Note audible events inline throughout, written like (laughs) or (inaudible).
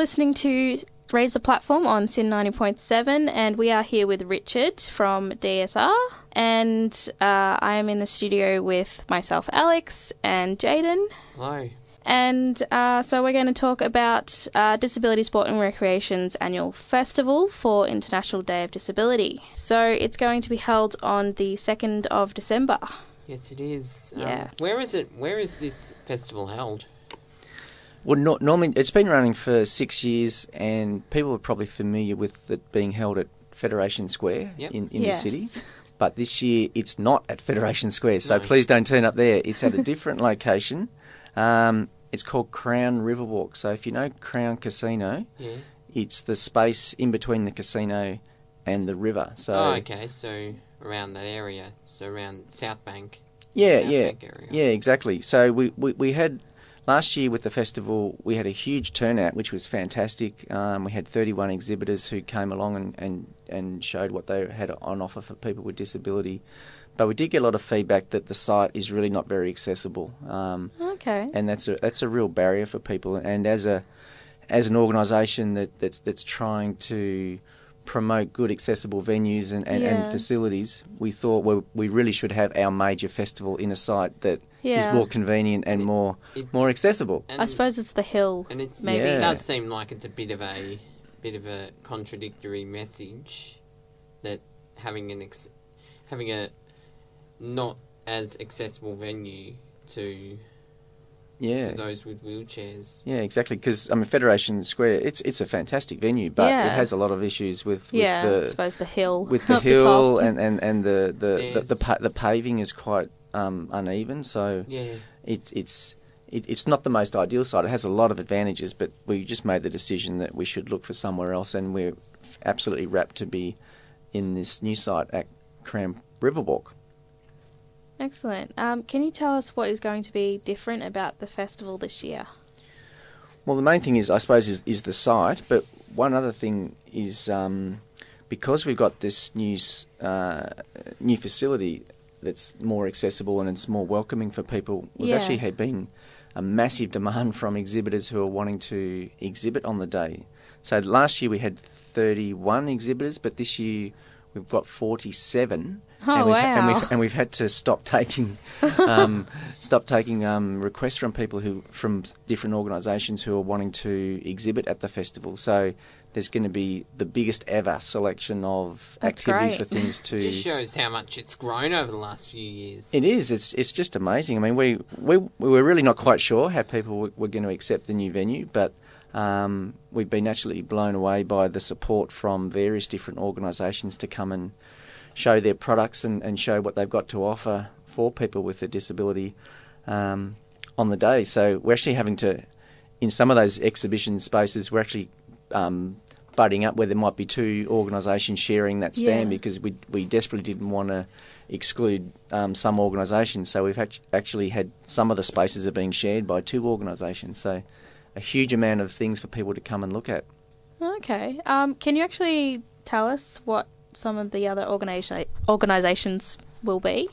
listening to Raise the Platform on SYN 90.7, and we are here with Richard from DSR. And uh, I am in the studio with myself, Alex, and Jaden. Hi. And uh, so we're going to talk about uh, Disability Sport and Recreation's annual festival for International Day of Disability. So it's going to be held on the 2nd of December. Yes, it is. Yeah. Um, where is it? Where is this festival held? Well, no, normally it's been running for six years, and people are probably familiar with it being held at Federation Square Yep. in, in Yes. the city. But this year it's not at Federation Square, so No. please don't turn up there. It's at a different (laughs) location. Um, it's called Crown Riverwalk. So if you know Crown Casino, Yeah. it's the space in between the casino and the river. So oh, okay. So around that area. So around South Bank. yeah, South yeah, Bank area. yeah, exactly. So we, we, we had last year with the festival, we had a huge turnout, which was fantastic. Um, we had 31 exhibitors who came along and, and, and showed what they had on offer for people with disability. But we did get a lot of feedback that the site is really not very accessible, um, Okay. and that's a that's a real barrier for people. And as a as an organisation that, that's that's trying to promote good accessible venues and, and, Yeah. and facilities, we thought well, we really should have our major festival in a site that is more convenient and more It- more accessible. I suppose it's the hill. And it's maybe. it does seem like it's a bit of a bit of a contradictory message that having an ex- having a not as accessible venue to Yeah. to those with wheelchairs. Yeah, exactly. Because I mean, Federation Square, it's it's a fantastic venue, but Yeah. it has a lot of issues with, with yeah, I suppose the hill. with (laughs) the hill top. and, and, and the the the, the, Stairs. pa- the paving is quite um, uneven. So Yeah. it's it's it, it's not the most ideal site. It has a lot of advantages, but we just made the decision that we should look for somewhere else, and we're absolutely rapt to be in this new site at Crown Riverwalk. Excellent. Um, can you tell us what is going to be different about the festival this year? Well, the main thing is, I suppose, is, is the site. But one other thing is um, because we've got this new uh, new facility that's more accessible and it's more welcoming for people. We've Yeah. actually had been a massive demand from exhibitors who are wanting to exhibit on the day. So last year we had 31 exhibitors, but this year we've got 47. Oh, and we've, and we've, and we've had to stop taking (laughs) um, stop taking um, requests from people who from different organisations who are wanting to exhibit at the festival. So there's going to be the biggest ever selection of That's activities great. for things to. Just shows how much it's grown over the last few years. It is. It's it's just amazing. I mean, we we we were really not quite sure how people were, were going to accept the new venue, but um, we've been actually blown away by the support from various different organisations to come and show their products and, and show what they've got to offer for people with a disability um, on the day. So we're actually having to, in some of those exhibition spaces, we're actually um, butting up where there might be two organisations sharing that stand Yeah. because we we desperately didn't want to exclude um, some organisations. So we've actually had some of the spaces are being shared by two organisations. So a huge amount of things for people to come and look at. Okay. Um, can you actually tell us what some of the other organisa- organisations will be?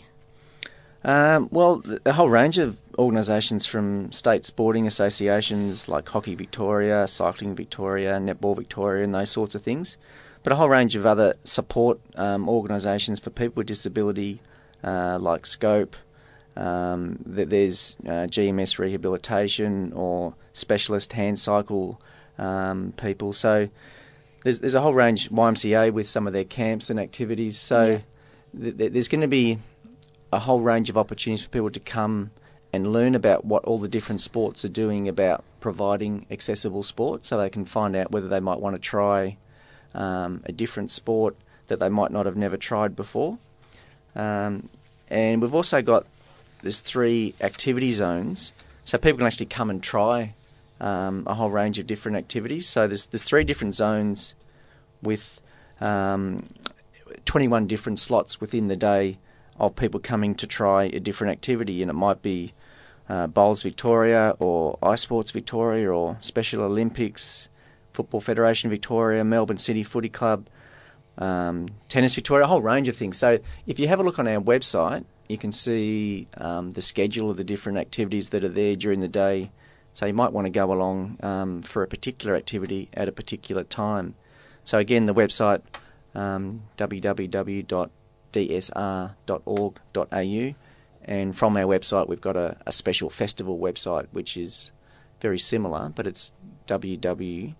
Um, well, a whole range of organisations from state sporting associations like Hockey Victoria, Cycling Victoria, Netball Victoria, and those sorts of things. But a whole range of other support um, organisations for people with disability, uh, like Scope. Um, there's uh, GMS rehabilitation or specialist hand cycle um, people. So there's there's a whole range. YMCA with some of their camps and activities. So Yeah. th- th- there's going to be a whole range of opportunities for people to come and learn about what all the different sports are doing about providing accessible sport so they can find out whether they might want to try um, a different sport that they might not have never tried before. Um, and we've also got there's three activity zones, so people can actually come and try um, a whole range of different activities. So there's there's three different zones with um, 21 different slots within the day of people coming to try a different activity, and it might be uh, Bowls Victoria or Ice Sports Victoria or Special Olympics, Football Federation Victoria, Melbourne City Footy Club, um, Tennis Victoria, a whole range of things. So if you have a look on our website, you can see um, the schedule of the different activities that are there during the day So you might want to go along um, for a particular activity at a particular time. So again, the website um, www.dsr.org.au, and from our website we've got a, a special festival website which is very similar, but it's www.dsrf.org.au.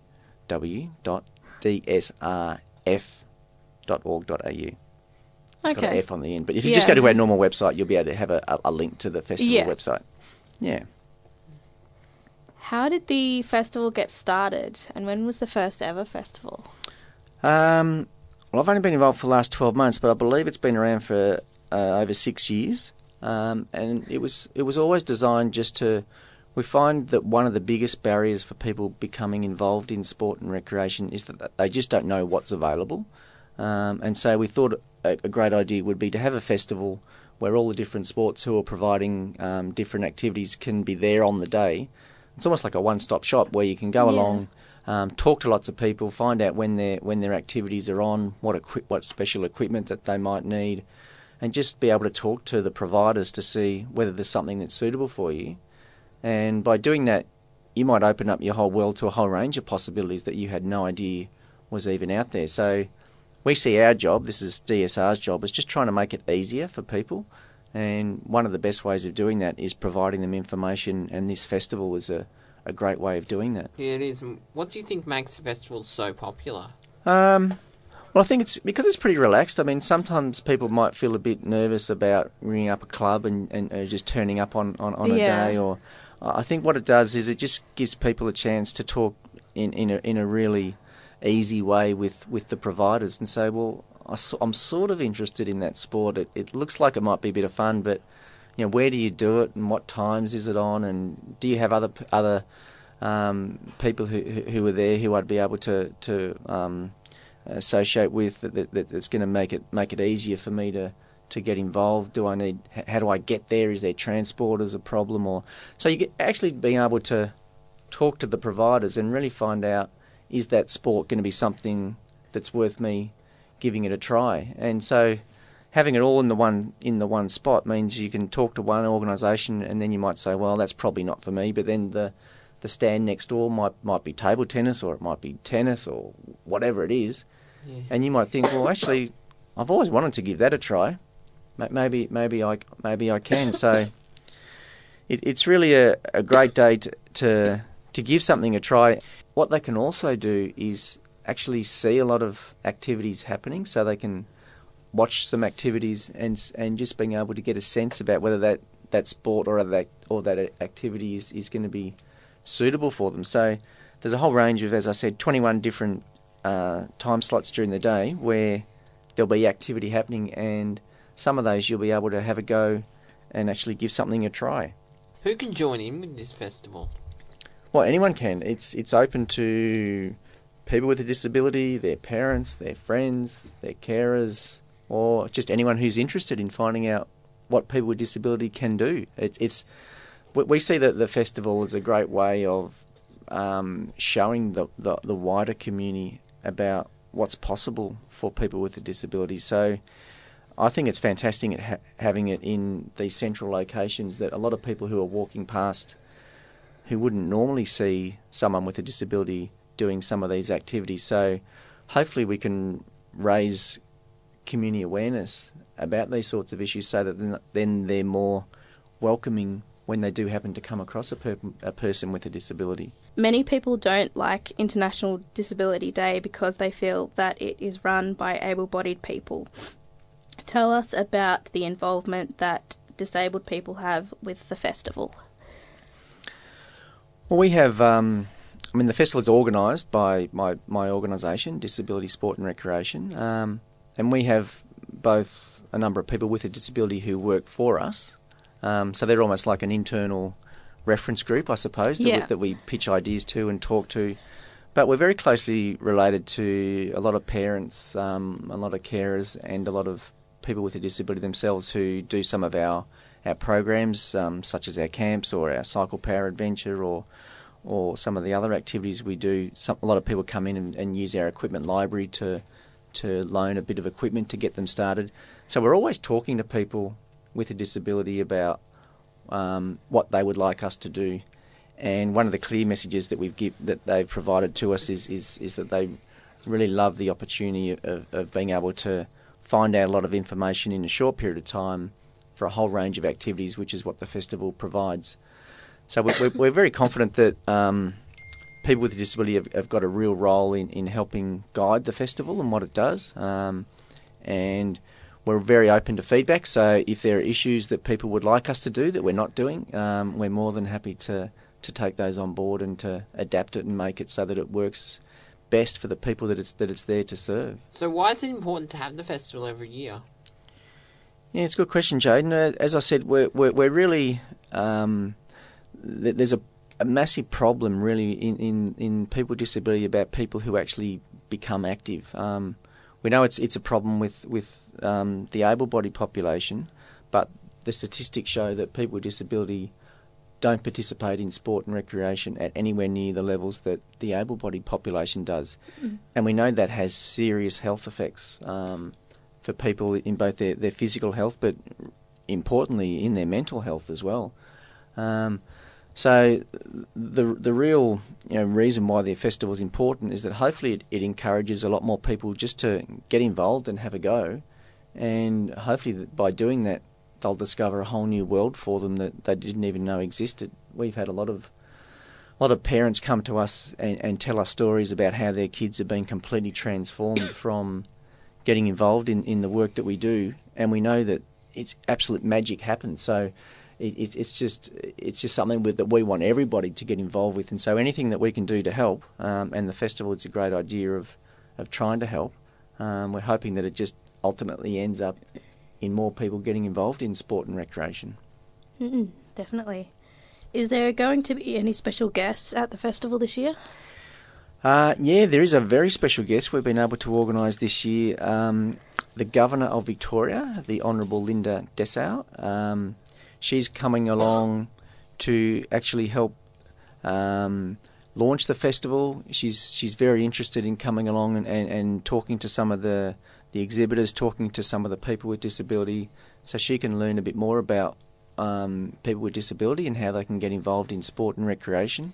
It's got an F on the end. But if you Yeah. just go to our normal website, you'll be able to have a, a, a link to the festival Yeah. website. Yeah. How did the festival get started, and when was the first ever festival? Um, well, I've only been involved for the last 12 months, but I believe it's been around for uh, over six years. Um, and it was it was always designed just to. We find that one of the biggest barriers for people becoming involved in sport and recreation is that they just don't know what's available. Um, and so we thought a, a great idea would be to have a festival where all the different sports who are providing um, different activities can be there on the day. It's almost like a one-stop shop where you can go Yeah. along, um, talk to lots of people, find out when their when their activities are on, what equi- what special equipment that they might need, and just be able to talk to the providers to see whether there's something that's suitable for you. And by doing that, you might open up your whole world to a whole range of possibilities that you had no idea was even out there. So we see our job, this is DSR's job, is just trying to make it easier for people. And one of the best ways of doing that is providing them information, and this festival is a, a great way of doing that. Yeah, it is. What do you think makes the festival so popular? Um, well, I think it's because it's pretty relaxed. I mean, sometimes people might feel a bit nervous about ringing up a club and, and uh, just turning up on, on, on a day. Or I think what it does is it just gives people a chance to talk in, in, a, in a really easy way with, with the providers and say, well, I, am sort of interested in that sport. It, it looks like it might be a bit of fun, but you know, where do you do it and what times is it on, and do you have other other um, people who, who are there who I'd be able to to um, associate with that, that, that- that's going to make it make it easier for me to to get involved. Do I need? How do I get there? Is there transport as a problem, or so you get actually being able to talk to the providers and really find out is that sport going to be something that's worth me giving it a try, and so. Having it all in the one in the one spot means you can talk to one organisation, and then you might say, "Well, that's probably not for me." But then the the stand next door might might be table tennis, or it might be tennis, or whatever it is, Yeah. and you might think, well, actually, I've always wanted to give that a try. Maybe, maybe I, maybe I can. So, (laughs) it, it's really a, a great day to, to to give something a try. What they can also do is actually see a lot of activities happening, so they can watch some activities and and just being able to get a sense about whether that, that sport or that or that activity is, is going to be suitable for them. So there's a whole range of, as I said, 21 different uh, time slots during the day where there'll be activity happening, and some of those you'll be able to have a go and actually give something a try. Who can join in with this festival? Well, anyone can. It's it's open to people with a disability, their parents, their friends, their carers, or just anyone who's interested in finding out what people with disability can do. It's it's we- see that the festival is a great way of um, showing the, the the wider community about what's possible for people with a disability. So. I think it's fantastic having it in these central locations that a lot of people who are walking past who wouldn't normally see someone with a disability doing some of these activities. So hopefully we can raise community awareness about these sorts of issues so that then- they're more welcoming when they do happen to come across a, per- a person with a disability. Many people don't like International Disability Day because they feel that it is run by able bodied people. Tell us about the involvement that disabled people have with the festival. Well, we have. Um, I mean, the festival is organised by my my organisation, Disability Sport and Recreation, um, and we have both a number of people with a disability who work for us. Um, so they're almost like an internal reference group, I suppose, that, Yeah. we, that we pitch ideas to and talk to. But we're very closely related to a lot of parents, um, a lot of carers, and a lot of people with a disability themselves who do some of our our programs, um, such as our camps or our cycle power adventure or or some of the other activities we do. Some, a lot of people come in and, and use our equipment library to to loan a bit of equipment to get them started. So we're always talking to people with a disability about um, what they would like us to do, And one of the clear messages that we've give, that they've provided to us is, is, is that they really love the opportunity of, of being able to find out a lot of information in a short period of time for a whole range of activities, which is what the festival provides. So we're, we're very confident that um, people with a disability have, have, got a real role in, in helping guide the festival and what it does. Um, and we're very open to feedback. So if there are issues that people would like us to do that we're not doing, um, we're more than happy to, to take those on board and to adapt it and make it so that it works best for the people that it's that it's there to serve. So why is it important to have the festival every year? Yeah, it's a good question, Jaden. Uh, as I said, we're we're, we're really um, there's a, a massive problem really in, in, in people with disability about people who actually become active. Um, we know it's it's a problem with with um, the able-bodied population, but the statistics show that people with disability don't participate in sport and recreation at anywhere near the levels that the able-bodied population does, mm. and we know that has serious health effects um, for people in both their, their physical health, but importantly in their mental health as well. Um, so the the real you know, reason why the festival is important is that hopefully it, it encourages a lot more people just to get involved and have a go, and hopefully by doing that they'll discover a whole new world for them that they didn't even know existed. We've had a lot of a lot of parents come to us and, and tell us stories about how their kids have been completely transformed (coughs) from getting involved in, in the work that we do, and we know that it's absolute magic happens. So it, it's it's just it's just something with, that we want everybody to get involved with, and so anything that we can do to help, um, and the festival is a great idea of of trying to help. Um, we're hoping that it just ultimately ends up in more people getting involved in sport and recreation. Mm-mm, definitely. Is there going to be any special guests at the festival this year? Uh, yeah, there is a very special guest we've been able to organise this year. Um, the Governor of Victoria, the Honourable Linda Dessau, um, she's coming along to actually help um, launch the festival. She's she's very interested in coming along and, and, and talking to some of the the exhibitors, talking to some of the people with disability, so she can learn a bit more about um, people with disability and how they can get involved in sport and recreation.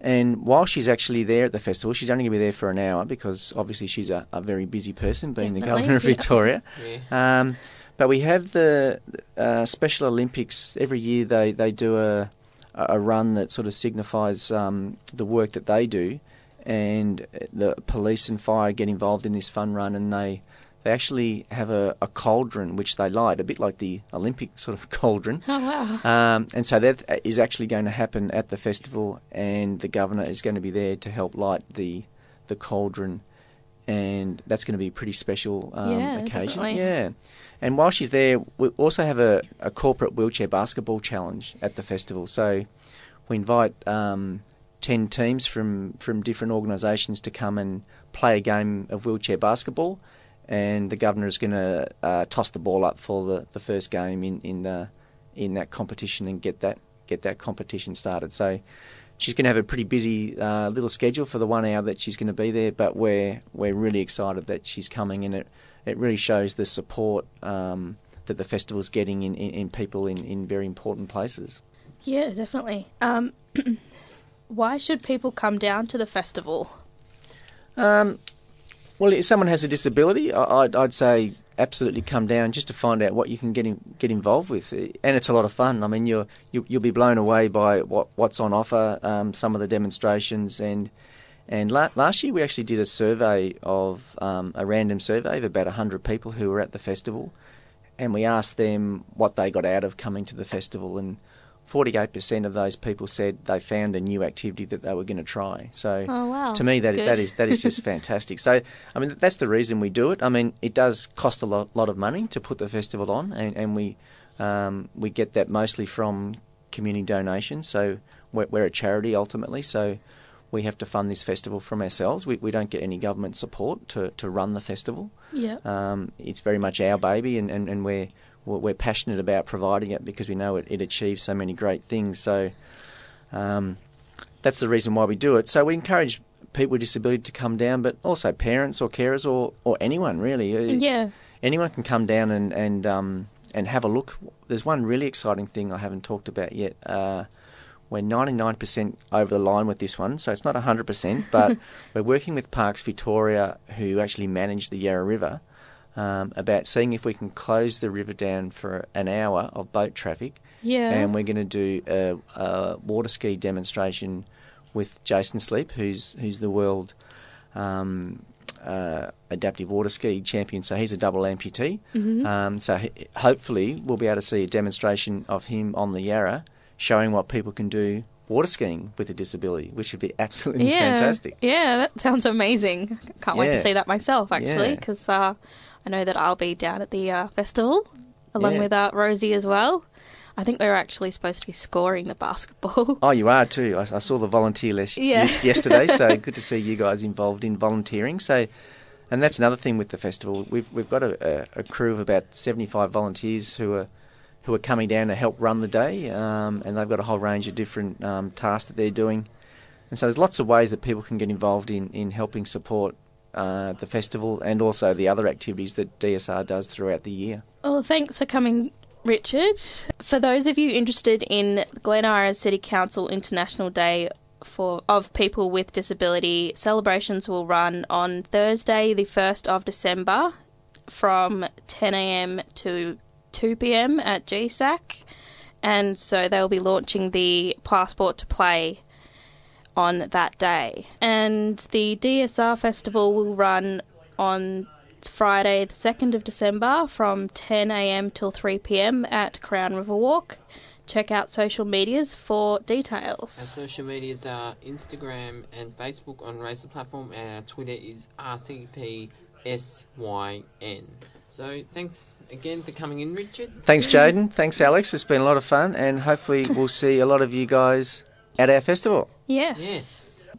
And while she's actually there at the festival, she's only going to be there for an hour because obviously she's a, a very busy person, being Definitely, the governor of (laughs) Victoria. Yeah. Um, but we have the uh, Special Olympics every year. They they do a a run that sort of signifies um, the work that they do, and the police and fire get involved in this fun run, and they they actually have a, a cauldron which they light, a bit like the Olympic (laughs) sort of cauldron. Oh wow! Um, and so that is actually going to happen at the festival, and the governor is going to be there to help light the the cauldron, and that's going to be a pretty special um, yeah, occasion. Definitely. Yeah. And while she's there, we also have a, a corporate wheelchair basketball challenge at the festival. So we invite um, 10 teams from, from different organisations to come and play a game of wheelchair basketball. And the governor is going to uh, toss the ball up for the, the first game in in, the, in that competition and get that get that competition started. So she's going to have a pretty busy uh, little schedule for the one hour that she's going to be there. But we're we're really excited that she's coming, and it it really shows the support um, that the festival is getting in, in, in, people in, in very important places. Yeah, definitely. Um, (clears throat) why should people come down to the festival? Um, well, if someone has a disability, I'd, I'd, say absolutely come down just to find out what you can get in, get involved with, and it's a lot of fun. I mean, you're you, will be blown away by what what's on offer, um, some of the demonstrations, and and la- last year we actually did a survey of um, a random survey of about 100 people who were at the festival, and we asked them what they got out of coming to the festival, and 48% of those people said they found a new activity that they were going to try. So oh, wow. to me that that is that is just (laughs) fantastic. So I mean that's the reason we do it. I mean it does cost a lot, lot of money to put the festival on, and, and we um, we get that mostly from community donations. So we're, we're a charity ultimately. So we have to fund this festival from ourselves. We, we don't get any government support to, to run the festival. Yeah. Um, it's very much our baby, and, and, and we're we're passionate about providing it because we know it, it achieves so many great things. So um, that's the reason why we do it. So we encourage people with disability to come down, but also parents or carers or, or anyone really. Uh, yeah. Anyone can come down and and um, and have a look. There's one really exciting thing I haven't talked about yet. Uh, we're 99% over the line with this one, so it's not 100%, but (laughs) we're working with Parks Victoria, who actually manage the Yarra River, um, about seeing if we can close the river down for an hour of boat traffic. Yeah. And we're going to do a, a water ski demonstration with Jason Sleep, who's who's the world um, uh, adaptive water ski champion. So he's a double amputee. Mhm. Um, so he, hopefully we'll be able to see a demonstration of him on the Yarra, showing what people can do water skiing with a disability, which would be absolutely yeah. fantastic. Yeah, that sounds amazing. Can't wait to see that myself, actually, Yeah. because uh, I know that I'll be down at the uh, festival along Yeah. with uh, Rosie as well. I think we are actually supposed to be scoring the basketball. (laughs) Oh, you are too. I, I saw the volunteer list, (laughs) Yeah. list yesterday, so (laughs) good to see you guys involved in volunteering. So, and that's another thing with the festival. We've we've got a, a, a crew of about seventy five volunteers who are who are coming down to help run the day, um, and they've got a whole range of different um, tasks that they're doing. And so there's lots of ways that people can get involved in in helping support uh, the festival and also the other activities that DSR does throughout the year. Well, thanks for coming, Richard. For those of you interested in Glen Eira City Council International Day for of People with Disability, celebrations will run on Thursday, the 1st of December from 10am to 2pm at GSAC. And so they'll be launching the Passport to Play on that day. And the DSR Festival will run on Friday, the 2nd of December from 10am till 3pm at Crown River Walk. Check out social medias for Our details. social medias are Instagram and Facebook on Raise the Platform, and our Twitter is RTPSYN. So thanks again for coming in, Richard. Thanks, Jaden. Thanks, Alex. It's been a lot of fun, and hopefully we'll see a lot of you guys at our festival. Yes. Yes.